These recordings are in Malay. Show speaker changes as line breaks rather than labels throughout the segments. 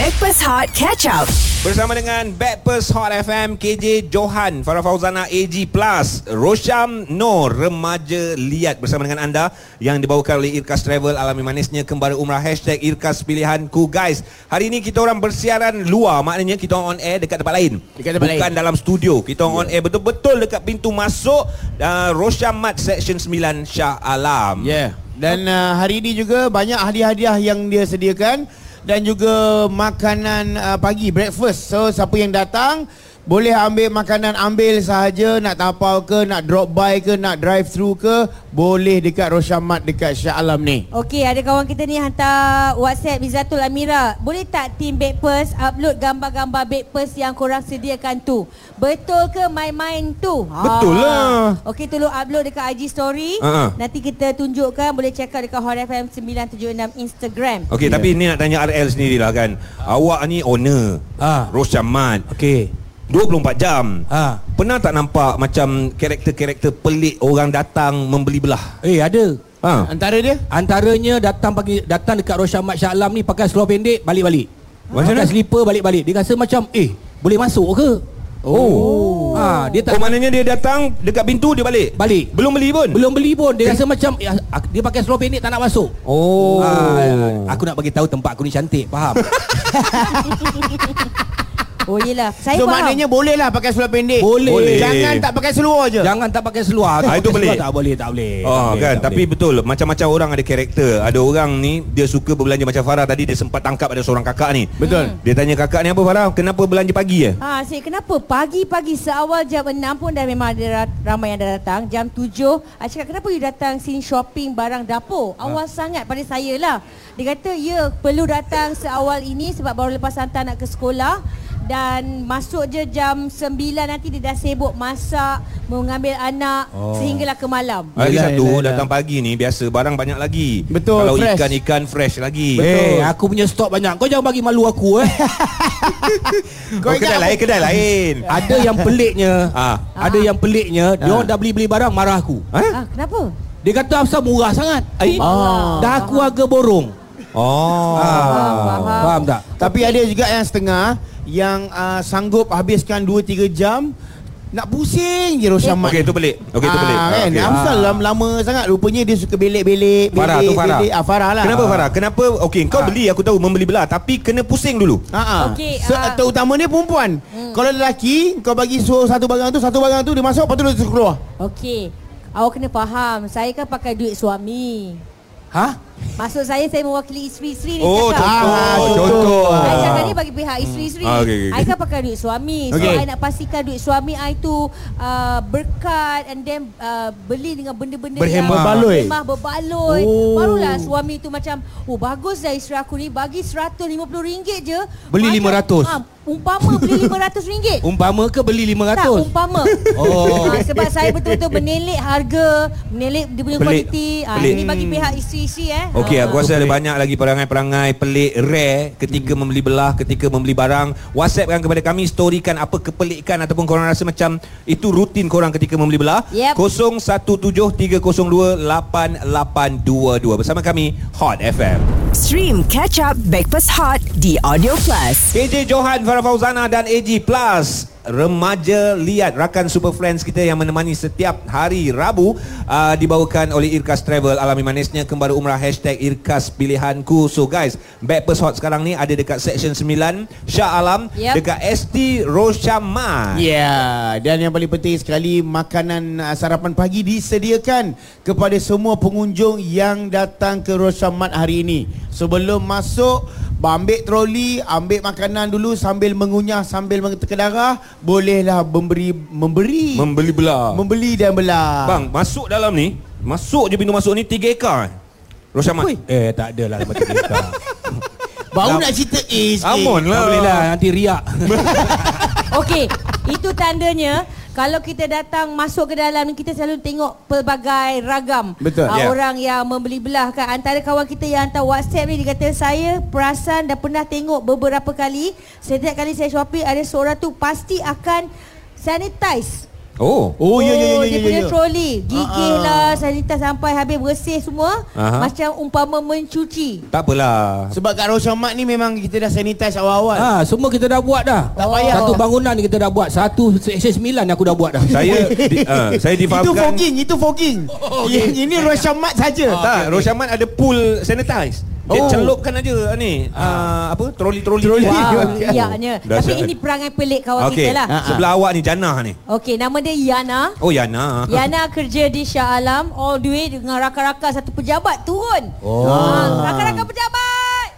Backpass Hot Catch Up.
Bersama dengan Backpers Hot FM KJ Johan Farah Fauzana AG Plus Rosham Nur Remaja Liat Bersama dengan anda Yang dibawakan oleh Irkas Travel Alami manisnya Kembali umrah Hashtag Irkas Pilihanku Guys Hari ini kita orang bersiaran luar Maknanya kita on air dekat tempat lain
Dekat tempat
Bukan
lain.
dalam studio Kita yeah. on air betul-betul Dekat pintu masuk uh, Rosham Mat Section 9 Shah Alam
Ya. Yeah. Dan uh, hari ini juga banyak hadiah-hadiah yang dia sediakan dan juga makanan uh, pagi breakfast. So siapa yang datang boleh ambil makanan ambil sahaja nak tapau ke nak drop by ke nak drive through ke boleh dekat Roshamat dekat Shah Alam ni.
Okey, ada kawan kita ni hantar WhatsApp Izatul Amira. Boleh tak team Backpers upload gambar-gambar Backpers yang korang sediakan tu? Betul ke main-main tu?
Betul lah.
Okey, tolong upload dekat IG story.
Ha-ha.
Nanti kita tunjukkan boleh check out dekat Hot FM 976 Instagram.
Okey yeah. tapi ni nak tanya RL sendirilah kan Awak ni owner
Ah.
Roshamat
Okey.
24 jam
Ha.
Pernah tak nampak macam karakter-karakter pelik orang datang membeli belah?
Eh ada.
Ha.
Antara dia
Antaranya datang pagi datang dekat Roshamat Shah Alam ni pakai seluar pendek balik-balik.
Macam
pakai
mana?
slipper balik-balik. Dia rasa macam eh boleh masuk ke?
Oh.
Ha, dia tak
Oh maknanya dia datang dekat pintu dia balik?
balik.
Belum beli pun?
Belum beli pun dia rasa macam eh, dia pakai seluar pendek tak nak masuk.
Oh.
Ha, aku nak bagi tahu tempat aku ni cantik, faham?
Oh yelah, saya
So
faham.
maknanya boleh lah pakai seluar pendek
Boleh. Boleh.
Jangan tak pakai seluar je
Jangan tak pakai seluar.
Ah, itu boleh?
Tak boleh, tak boleh.
Oh
tak boleh,
kan
tak
Tapi
boleh.
betul Macam-macam orang ada karakter Ada orang ni Dia suka berbelanja Macam Farah tadi Dia sempat tangkap Ada seorang kakak ni
Betul
Dia tanya kakak ni apa Farah Kenapa belanja pagi ya?
Ha, Syed, kenapa pagi-pagi seawal jam 6 pun dah memang ada ra- ramai yang dah datang. Jam 7, I cakap kenapa you datang sini shopping barang dapur? Awal sangat pada saya lah. Dia kata, ya perlu datang seawal ini sebab baru lepas hantar nak ke sekolah. Dan masuk je jam 9 nanti dia dah sibuk masak, mengambil anak oh. sehinggalah ke malam.
Lagi
Yelah,
satu
yelah, yelah.
Datang pagi ni Biasa barang banyak lagi
Betul,
Kalau
fresh.
ikan-ikan fresh lagi
Eh, aku punya stok banyak. Kau jangan bagi malu aku eh.
Kau oh, kedai lain Kedai lain
ada yang peliknya.
Ah.
Ada yang peliknya, dia orang dah beli-beli barang marah aku.
Ha?
Ah, kenapa?
Dia kata asal murah sangat.
Eh?
Ah. Dah aku harga borong.
Oh
Faham, faham.
Faham tak?
Tapi ada juga yang setengah Yang uh, sanggup habiskan 2-3 jam Nak pusing je Roshamat
Okey tu pelik Okey tu pelik
Ah,
Ah,
kan?
okey.
Amsal lama, lama sangat Rupanya dia suka belik-belik
Farah tu Farah
belik. Ah, Farah lah
Kenapa Farah? Kenapa Okey kau
Ah.
beli Aku tahu membeli belah Tapi kena pusing dulu
Ha ah.
Okey,
Se-
ah.
Terutama dia perempuan
Hmm.
Kalau lelaki Kau bagi suruh satu barang tu Satu barang tu dia masuk Lepas tu dia keluar
Okey. Awak kena faham, saya kan pakai duit suami.
Ha?
Maksud saya saya mewakili isteri-isteri ni
Oh
cakap.
contoh
Ah,
Contoh
I cakap ni bagi pihak isteri-isteri.
Ah, okey, okey,
I kan pakai duit suami. So
Okey.
I nak pastikan duit suami I tu uh, berkat and then uh, beli dengan benda-benda
Berhemah.
yang
Berbaloi.
berhemah, berbaloi.
Oh.
Barulah suami tu macam, oh bagus dah isteri aku ni bagi RM150 je.
Beli
Macam-
500.
Umpama beli RM500.
Umpama ke beli
Tak,
500?
umpama.
Oh.
Ha, sebab saya betul-betul menelik harga, menelik dia punya
Pelik.
kualiti. Ha,
Pelik.
ini bagi pihak isteri-isteri eh.
Okey,
Ha.
aku rasa ada banyak lagi perangai-perangai pelik rare ketika membeli belah, ketika membeli barang. WhatsApp kan kepada kami storykan apa kepelikan ataupun korang rasa macam itu rutin korang ketika membeli belah.
Yep.
0173028822 bersama kami Hot FM.
Stream Catch Up Backpass Hot di Audio Plus.
KJ Johan, Farah Fauzana dan AG Plus Remaja Liat Rakan Super Friends kita yang menemani setiap hari Rabu uh, Dibawakan oleh Irkas Travel Alami manisnya kembali umrah Hashtag Irkas Pilihanku So guys Backpast Hot sekarang ni Ada dekat Section 9 Shah Alam
Yep.
Dekat ST Roshamat
Ya, yeah. dan yang paling penting sekali makanan uh, sarapan pagi disediakan kepada semua pengunjung yang datang ke Roshamat hari ini. Sebelum masuk, ambil troli, ambil makanan dulu sambil mengunyah sambil mengetika darah, bolehlah memberi memberi
Membeli belah
membeli dan belah.
Bang masuk dalam ni Masuk je pintu masuk ni 3 ekar eh. Roshamat
Ui. Eh tak adalah lepas tu kita.
baru nak cerita A sikit.
Amon
Tak
lah
boleh lah nanti riak.
Okey, itu tandanya kalau kita datang masuk ke dalam kita selalu tengok pelbagai ragam
Betul.
uh,
Ya.
orang yang membeli belah kan antara kawan kita yang hantar WhatsApp ni dia kata saya perasan dah pernah tengok beberapa kali setiap kali saya shopping ada seorang tu pasti akan sanitize
Oh.
Oh ya ya ya
dia
ya
punya
ya.
troli Gigih
Ah,
lah Sanitize sampai habis bersih semua
Aha.
Macam umpama mencuci
Tak apalah.
Sebab kat Roshamat ni memang kita dah sanitize awal-awal.
Ha, semua kita dah buat dah.
Tak payah.
Satu bangunan ni kita dah buat. Satu section 9 aku dah buat dah.
Saya di, uh, saya
Itu
difahamkan
fogging, itu fogging. Yang ini Roshamat saja.
Tak, Roshaman ada pool sanitize. Dia
Oh.
celupkan aja ni uh, apa troli-troli.
Troli.
Wow.
Dahsyat.
Tapi ini perangai pelik kawan
Okey.
kita lah.
Ah, ah.
Sebelah awak ni Janah ni.
Okey, nama dia Yana.
Oh Yana.
Yana kerja di Shah Alam all the way dengan rakan-rakan satu pejabat turun.
Oh.
Ha, rakan-rakan pejabat.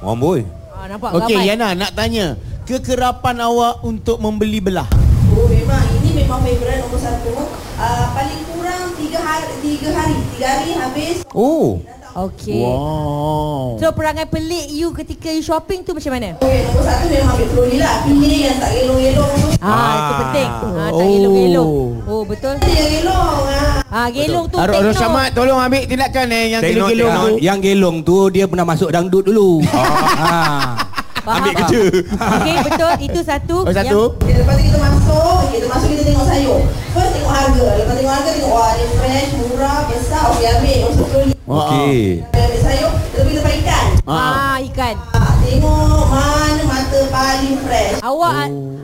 Amboi.
Ha, nampak
Okey. Yana nak tanya. Kekerapan awak untuk membeli belah.
Oh memang ini memang favourite nombor satu. Uh, paling kurang tiga hari, tiga hari, tiga hari habis.
Oh.
Okey.
Wow.
So perangai pelik you ketika you shopping tu macam mana?
Oh, yang nombor satu memang ambil troli lah. Pilih yang tak gelong-gelong tu.
Ah,
Ah.
itu penting. Ah, tak
Oh.
gelong-gelong. Oh, betul.
Ada yang gelong. Ah.
Ah, gelong tu
Aro
take note.
Roshamat tolong ambil tindakan eh yang gelong-gelong
take
tu.
Yang, yang gelong tu dia pernah masuk dangdut dulu. ha.
Faham?
Ambil kerja.
Okey, betul. Itu satu.
Oh satu.
Okay, lepas tu kita masuk, kita masuk kita tengok sayur. First tengok harga. Lepas tengok harga tengok wah ni fresh, murah, besar. Okey ambil masuk.
Okey.
Ambil sayur, lepas tu kita pakai ikan.
Yang, ah, ikan.
Ah, tengok mana mata paling fresh.
Awak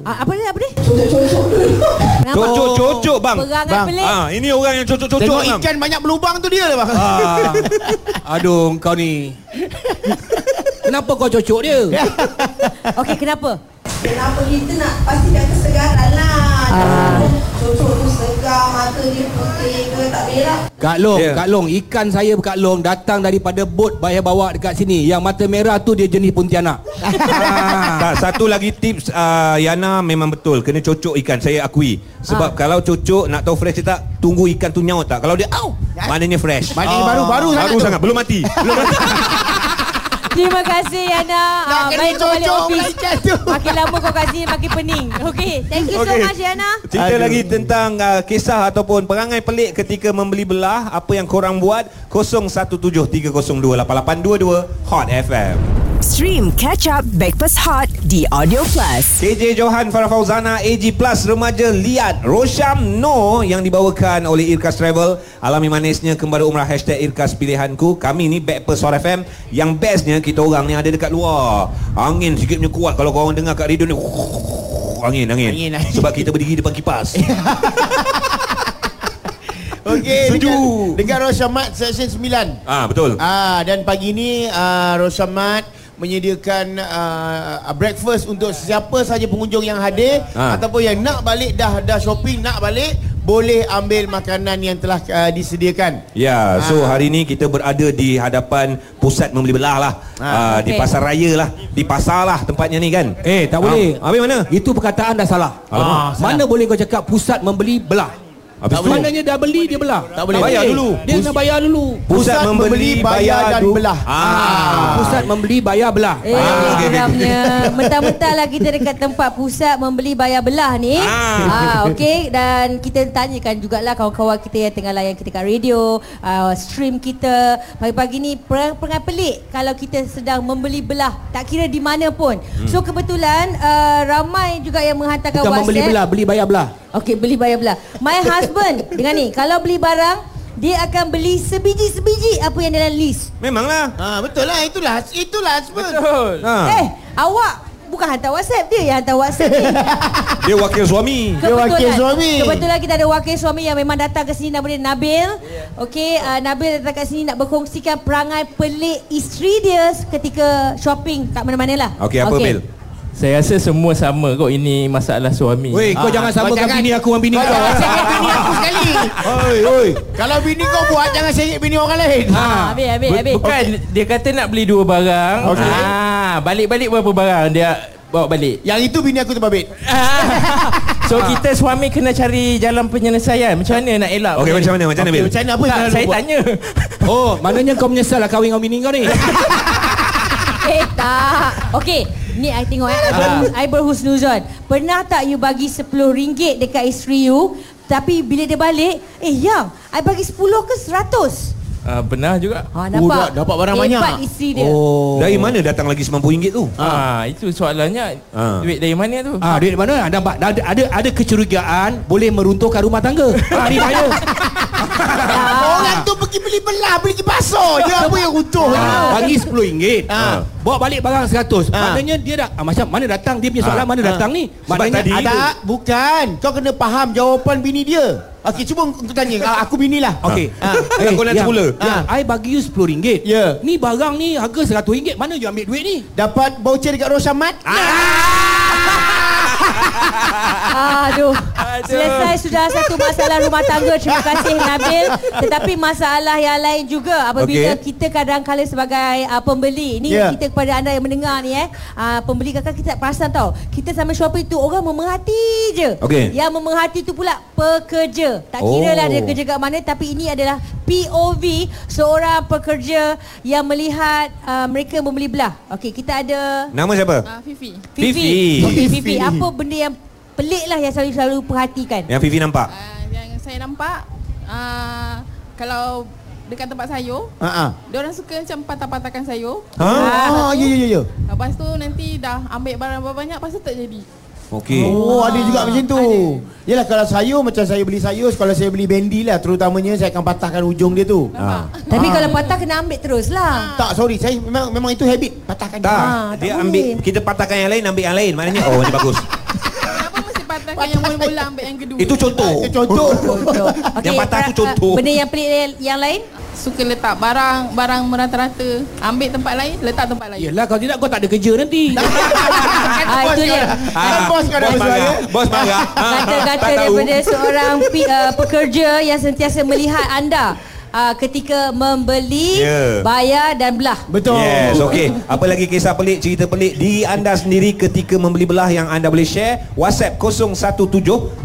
ah, apa dia? Apa dia?
Cocok-cocok?
Cocok-cocok bang.
Perangai
Bang.
pelik.
Ah, ini orang yang cocok-cocok
Tengok
bang.
ikan banyak berlubang tu dia lah bang.
Ah. Aduh kau ni. Kenapa kau cocok dia?
Okey, kenapa?
Kenapa kita nak pastikan kesegaran lah.
Ah.
Tu segar, mata dia putih ke tak berak.
Kak Long,
Ya.
Kak Long, ikan saya Kak Long datang daripada bot bayar bawa dekat sini. Yang mata merah tu dia jenis Pontianak. ah.
Tak, satu lagi tips uh, Yana memang betul Kena cocok ikan Saya akui Sebab kalau cocok Nak tahu fresh tak Tunggu ikan tu nyaut tak Kalau dia au Maknanya fresh
Maknanya baru-baru sangat
Baru
tu.
sangat Belum mati Belum mati
Terima kasih Yana.
Nak
Ah,
kena
baik kau balik
cocok tu.
Makin lama kau kasih makin pening. Okey, thank you so
Okey.
much Yana.
Cerita
Aduh.
lagi tentang uh, kisah ataupun perangai pelik ketika membeli belah Apa yang korang buat 0173028822 Hot FM
Stream Catch Up Backpass Hot di Audio Plus.
KJ Johan Farah Fauzana AG Plus Remaja Liat Rosham No Yang dibawakan oleh Irkas Travel Alami manisnya kembali umrah Hashtag Irkas Pilihanku Kami ni Backpast Hot FM Yang bestnya kita orang ni ada dekat luar Angin sikit punya kuat Kalau korang dengar kat radio ni Angin, angin,
Angin, angin.
Sebab kita berdiri depan kipas
Okey,
Sejuk.
dekat, dekat Roshamat Section 9.
Ah betul
Ah dan pagi ni uh, Roshamat menyediakan uh, breakfast untuk siapa saja pengunjung yang hadir
Ah.
ataupun yang nak balik dah dah shopping nak balik boleh ambil makanan yang telah uh, disediakan.
Ya, so
Ah.
hari ni kita berada di hadapan pusat membeli belah lah.
Ah,
Ah, Di pasar raya lah, di pasar lah tempatnya ni kan.
Eh, tak boleh.
Ah, habis mana?
Itu perkataan dah salah.
Alamak.
Ah, mana boleh kau cakap pusat membeli belah?
Habis
tak
tu?
Maknanya dah beli dia belah.
Tak boleh.
Bayar dulu.
Dia kena bayar dulu.
Pusat membeli, bayar dan belah.
Ah.
Pusat membeli bayar belah.
Eh,
Ah,
geramnya. Mentah-mentah lah kita dekat tempat pusat membeli bayar belah ni.
Ah.
Ah, okey dan kita tanyakan jugalah kawan-kawan kita yang tengah layan kita kat radio, uh, stream kita. Pagi-pagi ni perang perangai pelik kalau kita sedang membeli belah, tak kira di mana pun.
Hmm.
So kebetulan uh, ramai juga yang menghantarkan
Bukan
WhatsApp.
membeli belah, beli bayar belah.
Okey, beli bayar belah. My husband dengan ni, kalau beli barang, dia akan beli sebiji-sebiji apa yang dalam list.
Memanglah.
Ah betul lah itulah itulah husband.
Betul.
Ha.
Eh, awak bukan hantar WhatsApp dia yang hantar WhatsApp ni.
Dia wakil suami.
Dia wakil suami.
Kebetulan kita ada wakil suami yang memang datang ke sini nama dia Nabil. Okey, uh, Nabil datang kat sini nak berkongsikan perangai pelik isteri dia ketika shopping kat mana-mana lah.
Okey, apa Bil?
Saya rasa semua sama kot ini masalah suami.
Weh, kau
Ah,
jangan
kau
samakan
jangan-
bini aku dengan bini
Kau
kau.
jangan sengit bini aku sekali.
Oi, oi.
Kalau bini kau buat jangan sengit bini orang lain.
Ha, habis, habis, habis.
Bukan dia kata nak beli dua barang.
Okey.
Ah, balik-balik berapa barang dia bawa balik.
Yang itu bini aku terbabit.
so kita suami kena cari jalan penyelesaian. Macam mana nak elak?
Okey, macam mana? Macam mana, Bil?
macam mana apa
Tak, saya
buat?
tanya.
Oh, maknanya kau menyesal lah kahwin dengan bini kau ni.
Eh tak Okey Ni I tengok eh. I, berhus, I berhusnuzon. Pernah tak you bagi RM10 dekat isteri you Tapi bila dia balik Eh yang I bagi 10 ke 100
Ah, benar juga.
Ha,
Oh,
nampak?
dah- dapat barang
Hebat
banyak.
isteri dia.
Oh.
Dari mana datang lagi RM90 tu?
Ah, itu soalannya.
Ah.
Duit dari mana tu?
Ah, duit mana? Ada ada ada, ada kecurigaan boleh meruntuhkan rumah tangga. Ah, ni saya.
Orang tu pergi beli belah, beli pasar je apa yang runtuh.
Ah, bagi RM10.
Ah.
Bawa balik barang 100.
Ah.
Maknanya dia dah ah, macam mana datang dia punya soalan
Ah.
mana datang ni?
Sebab
Maknanya
tadi-
ada
bukan. Kau kena faham jawapan bini dia. Okey, cuba kau tanya. Ah, Aku bini lah.
Okey.
Ah.
Kan kau nak semula?
Yang
Ah.
I bagi you RM10.
Ya.
Ni barang ni harga RM100. Mana you ambil duit ni?
Dapat voucher dekat Rosamat?
Aduh. Selesai sudah satu masalah rumah tangga. Terima kasih Nabil. Tetapi masalah yang lain juga apabila
Okey.
kita kadang-kala sebagai uh, pembeli. Ini
Ya.
kita kepada anda yang mendengar ni eh. Uh, pembeli kadang kita tak perasan tau. Kita sama shopee tu orang memerhati je.
Okey.
Yang memerhati tu pula pekerja. Tak kira lah
Oh.
dia kerja kat mana tapi ini adalah POV seorang pekerja yang melihat uh, mereka membeli belah. Okey, kita ada
Nama siapa?
Ah, Fifi.
Fifi.
Fifi.
Fifi,
Fifi.
apa benda yang pelik lah yang selalu selalu perhatikan?
Yang Fifi nampak?
Ah, yang saya nampak ah, kalau dekat tempat sayur,
Ha ah.
dia orang suka macam patah-patahkan sayur.
Ha?
Ah, ya ya ya ya.
Lepas tu nanti dah ambil barang banyak lepas tu tak jadi.
Okey.
Oh, ada juga macam tu.
ada.
Yalah kalau sayur macam saya beli sayur, kalau saya beli bendi lah terutamanya saya akan patahkan ujung dia tu.
Nampak?
Tapi kalau patah kena ambil terus lah.
Tak, sorry, saya memang memang itu habit patahkan.
Tak,
Ah, tak
dia
boleh.
ambil kita patahkan yang lain ambil yang lain. Maknanya oh ni bagus.
Patahkan yang mula-mula ambil yang kedua?
Itu contoh.
Itu contoh.
Okey,
Yang patah tu contoh.
Benda yang pelik yang lain?
Suka letak barang barang merata-rata. Ambil tempat lain, letak tempat lain.
Yelah kalau tidak kau tak ada kerja nanti.
Ah, itu dia.
Kan bos kau dah
bos
suara.
marah. Bos marah. Ah,
Kata-kata
tak tahu.
daripada seorang uh, pekerja yang sentiasa melihat anda uh, ketika membeli,
Ya.
bayar dan belah.
Betul.
Yes, okey. Apa lagi kisah pelik, cerita pelik di anda sendiri ketika membeli belah yang anda boleh share? WhatsApp 017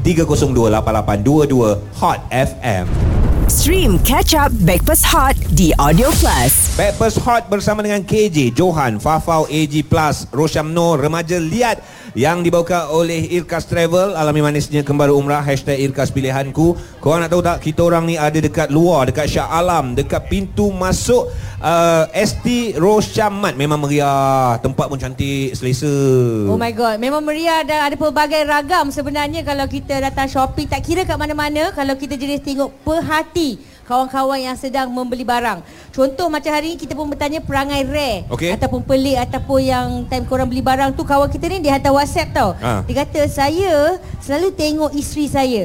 302 8822 Hot FM.
Stream Catch Up Backpass Hot di Audio Plus.
Backpast Hot bersama dengan KJ, Johan, Fafau, AG Plus, Rosham Noor, remaja liat yang dibawakan oleh Irkas Travel. Alami manisnya kembali umrah hashtag Irkas Pilihanku. Korang nak tahu tak kita orang ni ada dekat luar dekat Shah Alam dekat pintu masuk uh, ST Roshamat memang meriah. Tempat pun cantik selesa.
Oh my god, memang meriah dan ada pelbagai ragam sebenarnya. Kalau kita datang shopping tak kira kat mana-mana. Kalau kita jenis tengok perhati kawan-kawan yang sedang membeli barang. Contoh macam hari ni kita pun bertanya perangai rare
Okey.
ataupun pelik ataupun yang time korang beli barang tu kawan kita ni dia hantar WhatsApp tau.
Ha.
Dia kata saya selalu tengok isteri saya.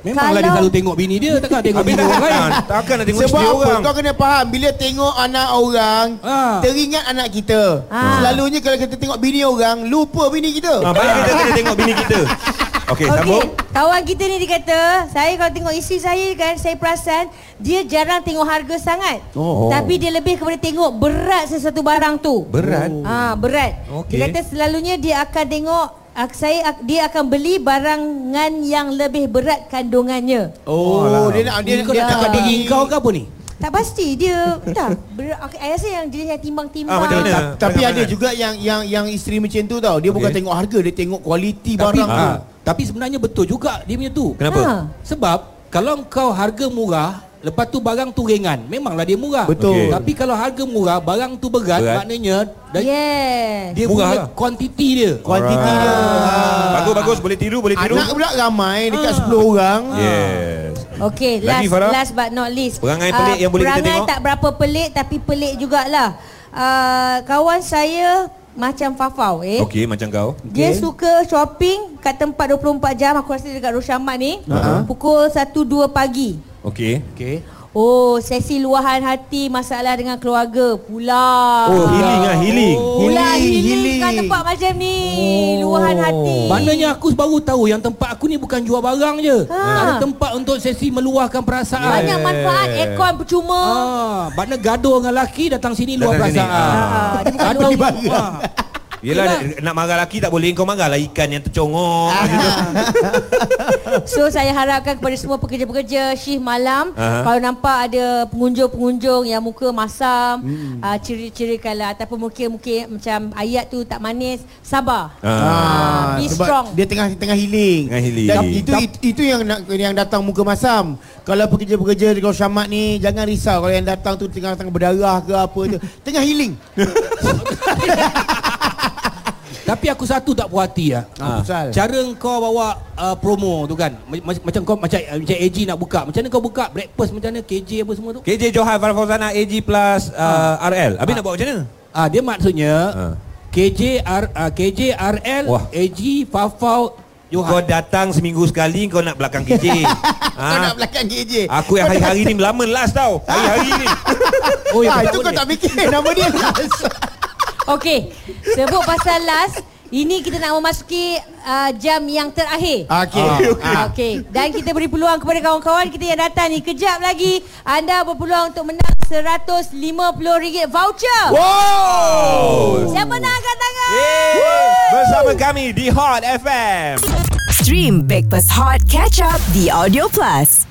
Memanglah dia selalu tengok bini dia Takkan tengok bini orang lain
takkan, nak tengok
Sebab
isteri
apa?
orang
Kau kena faham Bila tengok anak orang
Ah.
Teringat anak kita
Ah.
Selalunya kalau kita tengok bini orang Lupa bini kita
ha, kita kena tengok bini kita Okey,
Okey,
sambung
kawan kita ni dia kata, saya kalau tengok isteri saya kan, saya perasan dia jarang tengok harga sangat.
Oh.
Tapi dia lebih kepada tengok berat sesuatu barang tu.
Berat?
Ah, berat.
Okey.
Dia kata selalunya dia akan tengok saya dia akan beli barangan yang lebih berat kandungannya.
Oh, dia nak dia
nak cakap diri kau ke apa ni?
Tak pasti dia tak ber, ak- saya rasa yang jenis yang timbang-timbang.
Ah, macam mana?
Ta- Tapi ada juga yang yang yang isteri macam tu tau. Dia bukan
Okey.
tengok harga, dia tengok kualiti
Tapi,
barang tu.
Ah, tapi sebenarnya betul juga dia punya tu
Kenapa?
Ha.
Sebab kalau kau harga murah Lepas tu barang tu ringan Memanglah dia murah
Betul.
Okey.
Tapi kalau harga murah Barang tu berat,
Berat.
Maknanya dan
Yes.
Dia
Murah
punya
lah.
kuantiti dia
Kuantiti dia. Ah.
Bagus bagus boleh tiru boleh tiru.
Anak pula ramai dekat
Ah.
10 orang.
Yes.
Okey,
Lagi,
last
Farah?
last but not least.
Perangai pelik yang boleh kita
perangai
tengok?
tak berapa pelik tapi pelik jugalah. Uh, kawan saya macam Fafau eh.
Okey macam kau.
Dia suka shopping kat tempat 24 jam aku rasa dekat Roshamat ni
Ha.
pukul 1 2 pagi.
Okey.
Okey
Oh, sesi luahan hati masalah dengan keluarga pula.
Oh healing ah healing.
Pula
Healing,
healing,
healing.
kat tempat macam ni. Luahan hati.
Maknanya aku baru tahu Yang tempat aku ni bukan jual barang je
Ha.
Ada tempat untuk sesi meluahkan perasaan
banyak manfaat aircon percuma.
Ah, makna gaduh dengan lelaki datang sini
sini.
perasaan.
Ah, dia bukan
Gaduh
luar-
ah.
Yelah, nak marah lelaki tak boleh Kau marahlah ikan yang tercongok
So saya harapkan kepada semua pekerja-pekerja shift malam
Aha.
Kalau nampak ada pengunjung-pengunjung yang muka masam hmm. uh, Ciri-cirikanlah Ataupun mungkin-mungkin macam ayat tu tak manis Sabar
Ah.
Be
sebab
strong.
Dia tengah tengah healing.
Tengah healing.
Dan itu, itu itu yang nak yang datang muka masam. Kalau pekerja-pekerja di Syamat ni jangan risau kalau yang datang tu tengah-tengah berdarah ke apa tu. Tengah healing.
Tapi aku satu tak puas hati lah.
Pasal?
Cara kau bawa uh, promo tu kan. Macam, macam kau macam macam AG nak buka. Macam mana kau buka breakfast macam mana KJ apa semua tu?
KJ Johan Farah Fauzana AG plus uh, RL Habis nak buat macam mana?
Ah dia maksudnya
Ha.
KJ R uh, KJ RL
Wah.
AG Fafau
Kau
Johan.
datang seminggu sekali Kau nak belakang KJ
Kau nak belakang KJ.
Aku yang hari-hari ni lama last tau Hari-hari ni
Oh ya
ah,
betul
itu kau tak fikir nama dia last.
Okey Sebut pasal last Ini kita nak memasuki uh, jam yang terakhir
Okey.
Ah. Okey, dan kita beri peluang kepada kawan-kawan kita yang datang ni. Kejap lagi anda berpeluang untuk menang RM150 voucher.
Wow
Siapa nak angkat tangan?
Yeay. Bersama kami di Hot FM
Stream Breakfast Hot Catch Up di Audio Plus.